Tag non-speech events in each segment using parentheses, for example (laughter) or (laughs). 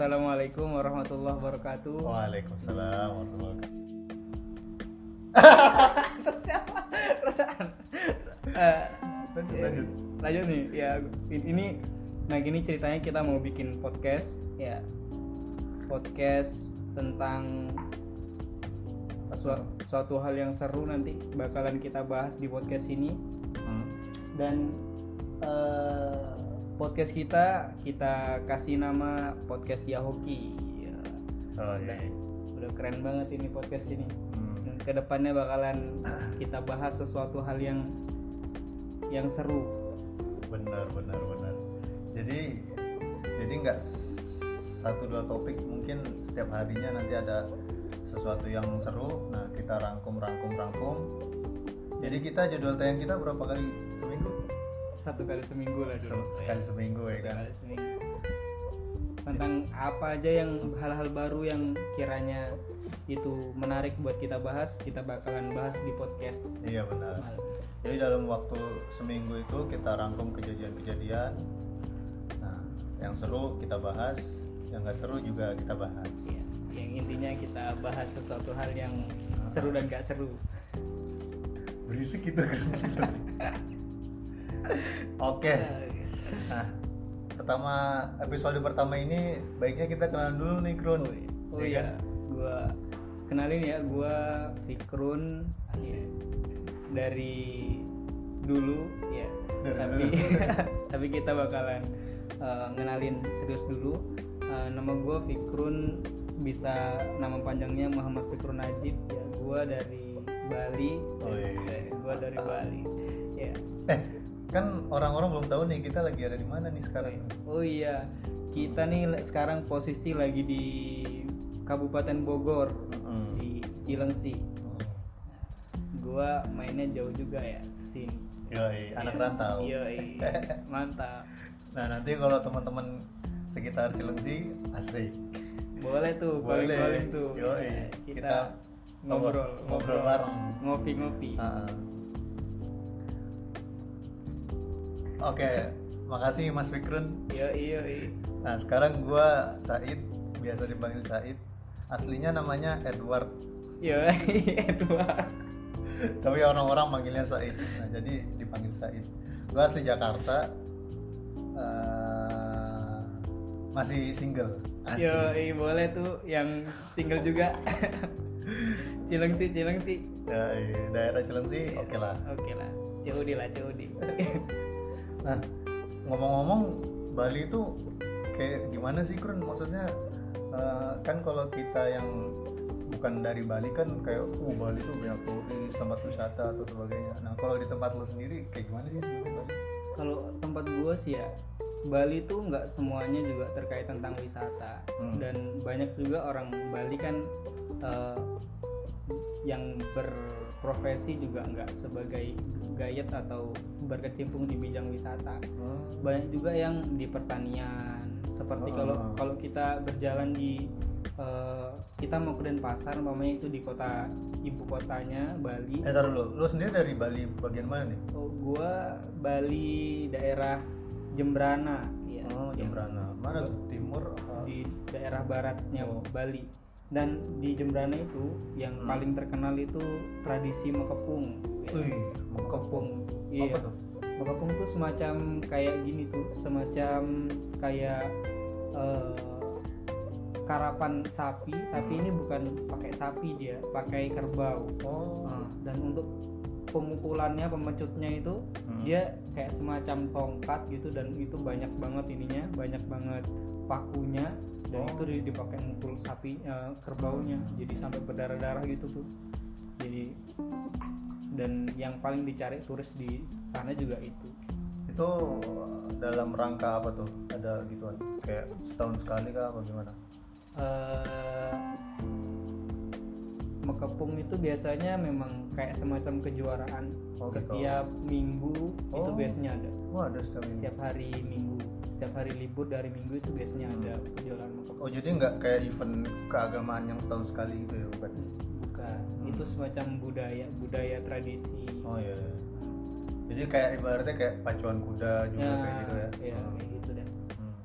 Assalamualaikum warahmatullahi wabarakatuh. Waalaikumsalam warahmatullahi wabarakatuh. Terus siapa? Perasaan. Eh, Lanjut, lanjut. lanjut nih. Ya ini nah gini ceritanya kita mau bikin podcast ya. Podcast tentang sua- suatu hal yang seru nanti bakalan kita bahas di podcast ini Hmm. dan eh, podcast kita kita kasih nama podcast Yahoki. Ya, Oh, udah, iya. udah keren banget ini podcast ini. Hmm. Ke depannya bakalan kita bahas sesuatu hal yang yang seru. Benar, benar, benar. Jadi jadi nggak satu dua topik mungkin setiap harinya nanti ada sesuatu yang seru. Nah kita rangkum, rangkum, rangkum. Jadi kita jadwal tayang kita berapa kali seminggu? Satu kali seminggu lah dulu. Se- sekali seminggu ya kan? kali seminggu. Tentang apa aja yang hal-hal baru yang kiranya itu menarik buat kita bahas, kita bakalan bahas di podcast. Iya benar. malam. Jadi dalam waktu seminggu itu kita rangkum kejadian-kejadian. Nah, yang seru kita bahas, yang nggak seru juga kita bahas. Iya, yang intinya kita bahas sesuatu hal yang seru dan gak seru. Berisik gitu kan. (laughs) Oke. Nah, pertama episode pertama ini baiknya kita kenalan dulu nih Krun. Oh Ya iya, kan? gua kenalin ya, gua Fikrun ya, dari dulu ya. Dari tapi dulu. (laughs) tapi kita bakalan eh, ngenalin serius dulu. Eh, nama gua Fikrun bisa nama panjangnya Muhammad Fikrun Najib ya. Gua dari Bali. Oh, iya. Eh, Gua dari Bali. Ya. Eh, kan orang-orang belum tahu nih kita lagi ada di mana nih sekarang. Oh iya, kita nih sekarang posisi lagi di Kabupaten Bogor Hmm. di Cilengsi. Gua mainnya jauh juga ya sini. Yoi, anak rantau. Iya, (laughs) mantap. Nah, nanti kalau teman-teman sekitar Cilengsi asik. Boleh tuh, Boleh. calling tuh. Yoi, Ya, kita kita, ngobrol, ngobrol bareng. ngopi-ngopi. Ah. Oke, makasih Mas Fikrun. Iya, iya, iya. Nah, sekarang gua Said, biasa dipanggil Said. Aslinya namanya Edward, Iya, (laughs) Edward. tapi orang-orang manggilnya Said. Nah, jadi dipanggil Said. Gua asli Jakarta. eh, masih single. Asik. Yo, iya, boleh tuh yang single juga. (laughs) Cilengsi, Cilengsi. Ya, iya, daerah Cilengsi, oke lah. Oke lah, COD lah, COD. (laughs) Nah, ngomong-ngomong Bali itu kayak gimana sih Krun? Maksudnya eh, kan kalau kita yang bukan dari Bali kan kayak uh Bali tuh banyak turis, tempat wisata atau sebagainya. Nah, kalau di tempat lo sendiri kayak gimana sih sebenarnya? Kalau tempat gua sih ya, Bali tuh nggak semuanya juga terkait tentang wisata Hmm. dan banyak juga orang Bali kan eh, yang berprofesi juga nggak sebagai gayet atau berkecimpung di bidang wisata. Banyak juga yang di pertanian. Seperti Oh. kalau kalau kita berjalan di eh, kita mau ke Denpasar, umpamanya itu di kota ibu kotanya Bali. Eh, taruh dulu. Lo sendiri dari Bali bagian mana nih? Oh, gua Bali daerah Jembrana ya. Oh, Jembrana. Mana tuh? Timur? apa? Di daerah baratnya Oh. Bali. Dan di Jembrana itu yang Hmm. paling terkenal itu tradisi mekepung. ya. Mekepung. Apa Iya. tuh? Mekepung tuh semacam kayak gini tuh, semacam kayak eh, karapan sapi, tapi Hmm. ini bukan pakai sapi dia, pakai kerbau. Oh. Dan untuk pemukulannya pemecutnya itu Hmm. dia kayak semacam tongkat gitu dan itu banyak banget ininya banyak banget pakunya dan Oh. itu di- dipakai mukul sapi eh, kerbaunya jadi sampai berdarah-darah gitu tuh jadi dan yang paling dicari turis di sana juga itu Itu dalam rangka apa tuh? Ada gituan? Kayak setahun sekali kah apa gimana? eh Mekepung itu biasanya memang kayak semacam kejuaraan Oh, gitu. setiap minggu itu Oh. biasanya ada Wah, ada setiap minggu. setiap hari minggu setiap hari libur dari minggu itu biasanya ada kejuaraan Mekepung Oh jadi nggak kayak event keagamaan yang setahun sekali gitu ya bukan? bukan Hmm. itu semacam budaya budaya tradisi Oh iya. iya. Jadi kayak ibaratnya kayak pacuan kuda juga kayak gitu ya? ya Hmm. kayak gitu deh Hmm.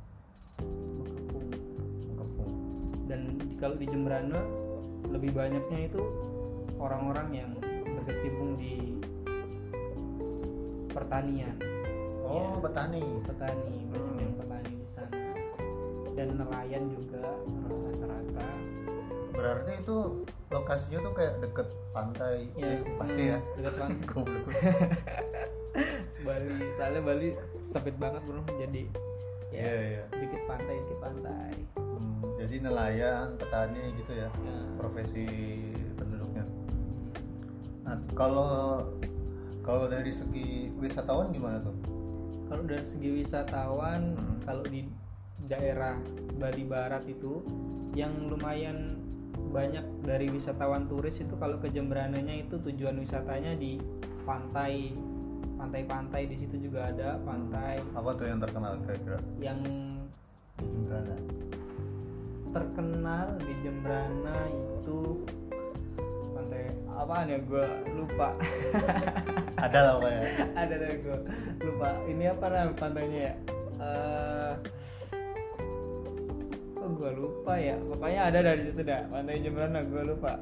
Mekepung dan di- kalau di Jembrana lebih banyaknya itu orang-orang yang berkecimpung di pertanian. Oh Iya. petani. Petani banyak Hmm. yang petani di sana. Dan nelayan juga rata-rata. Berarti itu lokasinya tuh kayak deket pantai ya Eh, pasti hmm, ya dekat banget Goblok. (laughs) Bali soalnya Bali sempit banget bro. Jadi ya Iya, iya. dikit pantai dikit pantai. Hmm, jadi nelayan petani gitu ya ya. profesi penduduknya. Nah kalau kalau dari segi wisatawan gimana tuh? Kalau dari segi wisatawan Hmm. kalau di daerah Bali Barat itu yang lumayan banyak dari wisatawan turis itu kalau ke Jembrananya itu tujuan wisatanya di pantai. Pantai-pantai di situ juga ada pantai. Apa tuh yang terkenal kira-kira? Yang Jembrana terkenal di Jembrana itu pantai apaan ya? Gue lupa. (laughs) Ada lah pak ya ada deh gue lupa. Ini apa nama pantainya ya? Eh, oh gue lupa ya? Pokoknya ada dari situ dah pantai Jembrana gue lupa.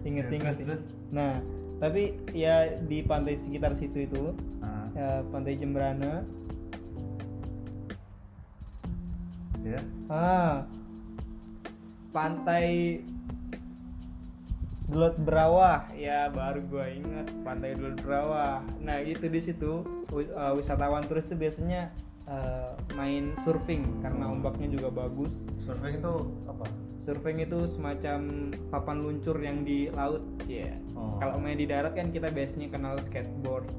Inget-inget Ya, terus, nah tapi ya di pantai sekitar situ itu Nah, ya, pantai Jembrana ya. Ah. Pantai Dulot Berawah. Ya baru gua ingat pantai Dulot Berawah. Nah itu di situ uh, wisatawan turis itu biasanya uh, main surfing karena ombaknya juga bagus. Surfing itu apa? Surfing itu semacam papan luncur yang di laut ya. Oh. kalau main di darat kan kita biasanya kenal skateboard.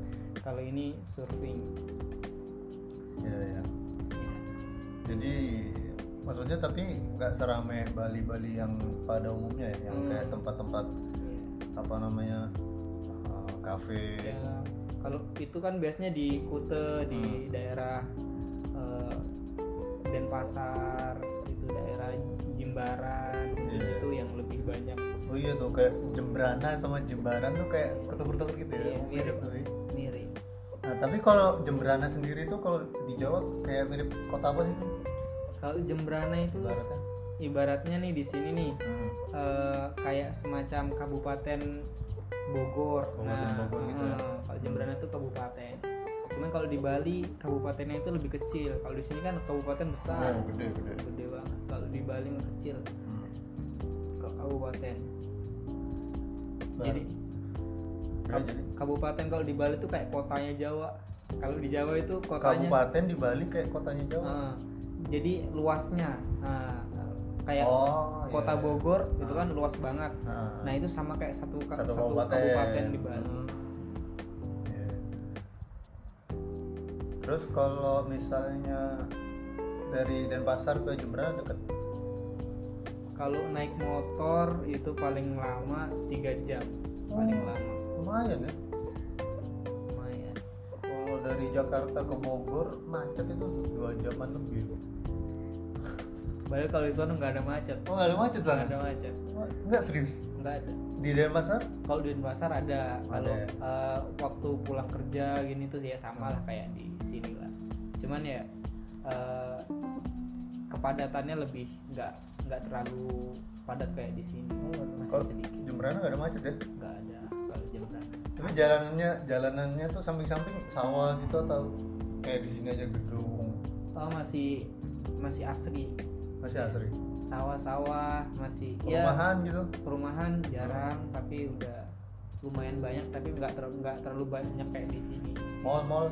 Kalau ini surfing. Ya ya jadi maksudnya tapi nggak serame Bali-Bali yang pada umumnya ya yang Hmm. kayak tempat-tempat apa namanya uh, kafe Ya, kalau itu kan biasanya di Kute di Hmm. daerah eh, Denpasar itu daerah Jimbaran di Iya. situ yang lebih banyak oh iya tuh kayak Jembrana sama Jembaran tuh kayak ketuker-tuker gitu ya Iya, mirip. tuh ya. mirip nah tapi kalau Jembrana sendiri tuh kalau di Jawa kayak mirip kota apa sih kalau Jembrana itu Ibaratnya? ibaratnya nih di sini nih Hmm. eh, kayak semacam kabupaten Bogor. Kabupaten Bogor gitu ya? eh, kalau Jembrana itu kabupaten. Cuman kalau di Bali kabupatennya itu lebih kecil. Kalau di sini kan kabupaten besar. Oh, gede, gede. Gede banget. Kalau di Bali mah kecil. Hmm. Kalau kabupaten. Nah, Jadi kab- jadi kabupaten kalau di Bali itu kayak kotanya Jawa. Kalau di Jawa itu kotanya kabupaten di Bali kayak kotanya Jawa eh, jadi luasnya nah, kayak Oh, iya, kota iya. Bogor itu Ah. kan luas banget. Ah. Nah itu sama kayak satu, Satu satu kabupaten. kabupaten. di Bali. Hmm. Iya. Terus kalau misalnya dari Denpasar ke Jembrana deket Kalau naik motor itu paling lama tiga jam, paling Oh. lama. lumayan ya. Lumayan. Kalau dari Jakarta ke Bogor macet itu dua jaman lebih. Padahal kalau di sana nggak ada macet. Oh nggak ada macet Nggak sana? ada macet. Nggak serius? Nggak ada. Di Denpasar? Kalau di pasar ada. Kalau ya? eh, waktu pulang kerja gini tuh ya sama lah kayak di sini lah. Cuman ya eh, kepadatannya lebih nggak nggak terlalu padat kayak di sini. Kalau Masih sedikit. Jembrana nggak ada macet ya? Nggak ada kalau jam berapa. Tapi jalanannya jalanannya tuh samping-samping sawah gitu atau kayak di sini aja gedung Oh masih masih asri. Masih asri. Sawah-sawah masih ya Perumahan gitu. perumahan jarang tapi udah lumayan banyak tapi nggak terlalu nggak terlalu banyak kayak di sini Mall-mall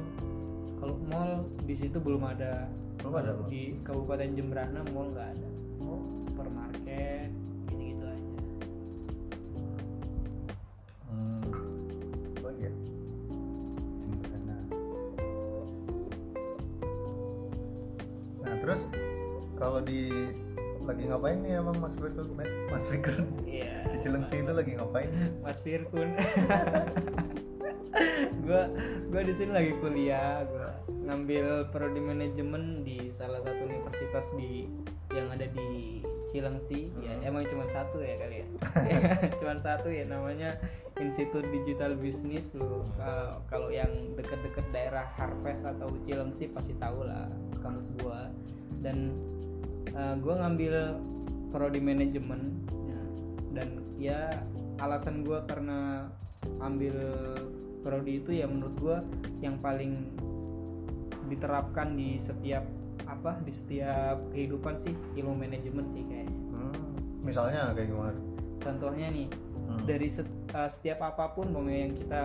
kalau mall di situ belum ada Belum ada, di kabupaten Jembrana mall nggak ada Oh. supermarket gitu gitu aja Hmm. Oh iya. Jembrana. Nah terus kalau di lagi ngapain nih emang Mas Fikri? Mas Fikri iya di Cilengsi itu lagi ngapain? Mas Firkun (laughs) gua gua di sini lagi kuliah gua ngambil prodi manajemen di salah satu universitas di yang ada di Cilengsi ya Hmm. emang cuma satu ya kali ya (laughs) cuma satu ya namanya Institut Digital Business lo kalau kalau yang deket-deket daerah Harvest atau Cilengsi pasti tahu lah kampus gua. Dan eh, gua ngambil prodi manajemen. Dan ya alasan gue karena ambil prodi itu ya menurut gue yang paling diterapkan di setiap apa di setiap kehidupan sih ilmu manajemen sih kayaknya. Hmm, misalnya kayak gimana contohnya nih Hmm. dari set- uh, setiap apa pun pokoknya yang kita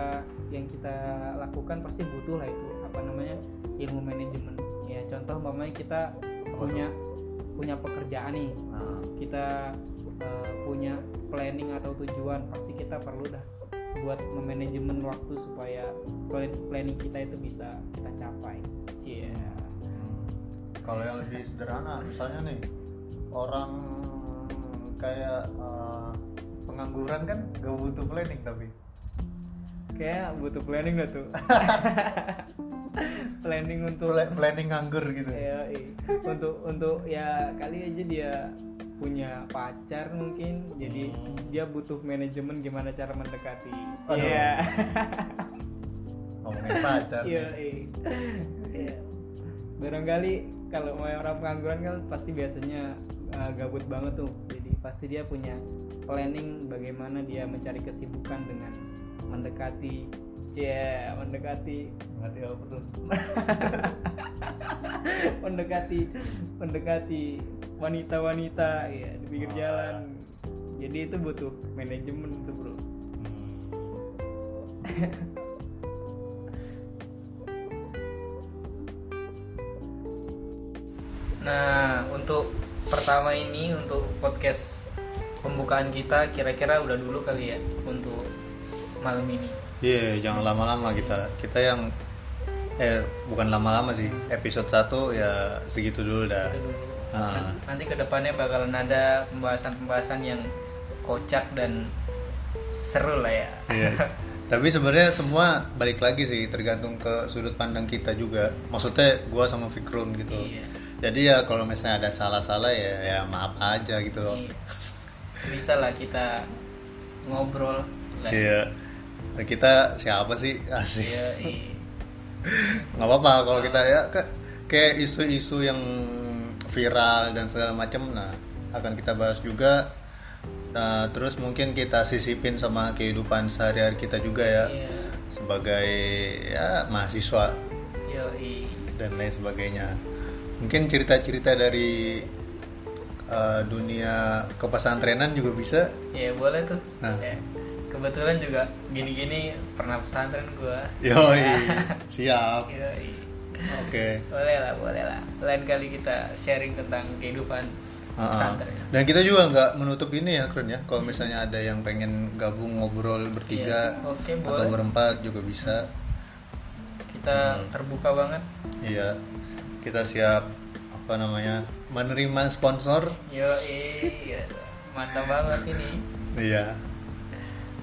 yang kita lakukan pasti butuh lah itu apa namanya ilmu manajemen ya contoh umpamanya kita punya punya pekerjaan nih Nah, kita uh, punya planning atau tujuan pasti kita perlu dah buat memanajemen waktu supaya plan- planning kita itu bisa kita capai Cie. hmm. kalau yang lebih sederhana misalnya nih orang kayak eh, pengangguran kan gak butuh planning tapi kayak butuh planning lah tuh (laughs) planning untuk Pla- planning nganggur gitu ya iya. untuk untuk ya kali aja dia punya pacar mungkin jadi Hmm. dia butuh manajemen gimana cara mendekati. Iya. ngomongin pacar Iya. Barangkali kalau mau orang pengangguran kan pasti biasanya uh, gabut banget tuh. Jadi pasti dia punya planning bagaimana dia mencari kesibukan dengan mendekati ya mendekati ngerti apa tuh (laughs) mendekati mendekati wanita-wanita ya di pinggir Wah. jalan. Jadi itu butuh manajemen tuh, Bro. (laughs) Nah, untuk pertama ini untuk podcast pembukaan kita kira-kira udah dulu kali ya untuk malam ini. Iya, jangan lama-lama kita. Kita yang eh bukan lama-lama sih. Episode 1 ya segitu dulu dah. Itu dulu. Ah. Nanti ke depannya bakalan ada pembahasan-pembahasan yang kocak dan seru lah ya. Iya. (laughs) Tapi sebenarnya semua balik lagi sih tergantung ke sudut pandang kita juga. Maksudnya gua sama Fikrun gitu. Iya. Jadi ya kalau misalnya ada salah-salah ya ya maaf aja gitu loh. Iya. Bisa lah kita ngobrol. lah. Iya. Kita siapa sih? Asik. Iya, iya. (laughs) nggak apa-apa kalau kita ya ke- kayak isu-isu yang viral dan segala macam nah akan kita bahas juga Nah, terus mungkin kita sisipin sama kehidupan sehari-hari kita juga ya Iya. sebagai ya mahasiswa Yoi. dan lain sebagainya mungkin cerita-cerita dari eh, dunia kepesantrenan juga bisa Ya boleh tuh. Nah. Ya. Kebetulan juga gini-gini pernah pesantren gua. yoi (laughs) siap Yoi. oke Boleh lah, boleh lah. Lain kali kita sharing tentang kehidupan Pesantren. Dan kita juga nggak menutup ini ya, Kren ya. Kalau misalnya ada yang pengen gabung ngobrol bertiga oke, atau boleh. berempat juga bisa. Kita Hmm. terbuka banget. Iya, kita siap apa namanya menerima sponsor. Yo, iya. Mantap banget ini. Iya.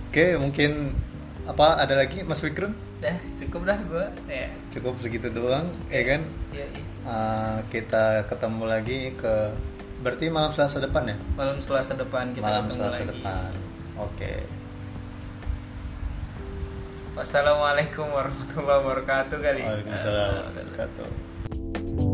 Oke, mungkin apa ada lagi Mas Fikrun? Dah, cukup dah gua. Ya. Cukup segitu doang, ya kan? Iya. Ah, kita ketemu lagi ke berarti malam Selasa depan ya? Malam Selasa depan kita malam ketemu Selasa lagi. depan. Oke. Wassalamualaikum warahmatullahi wabarakatuh kali. Waalaikumsalam Ah, warahmatullahi wabarakatuh.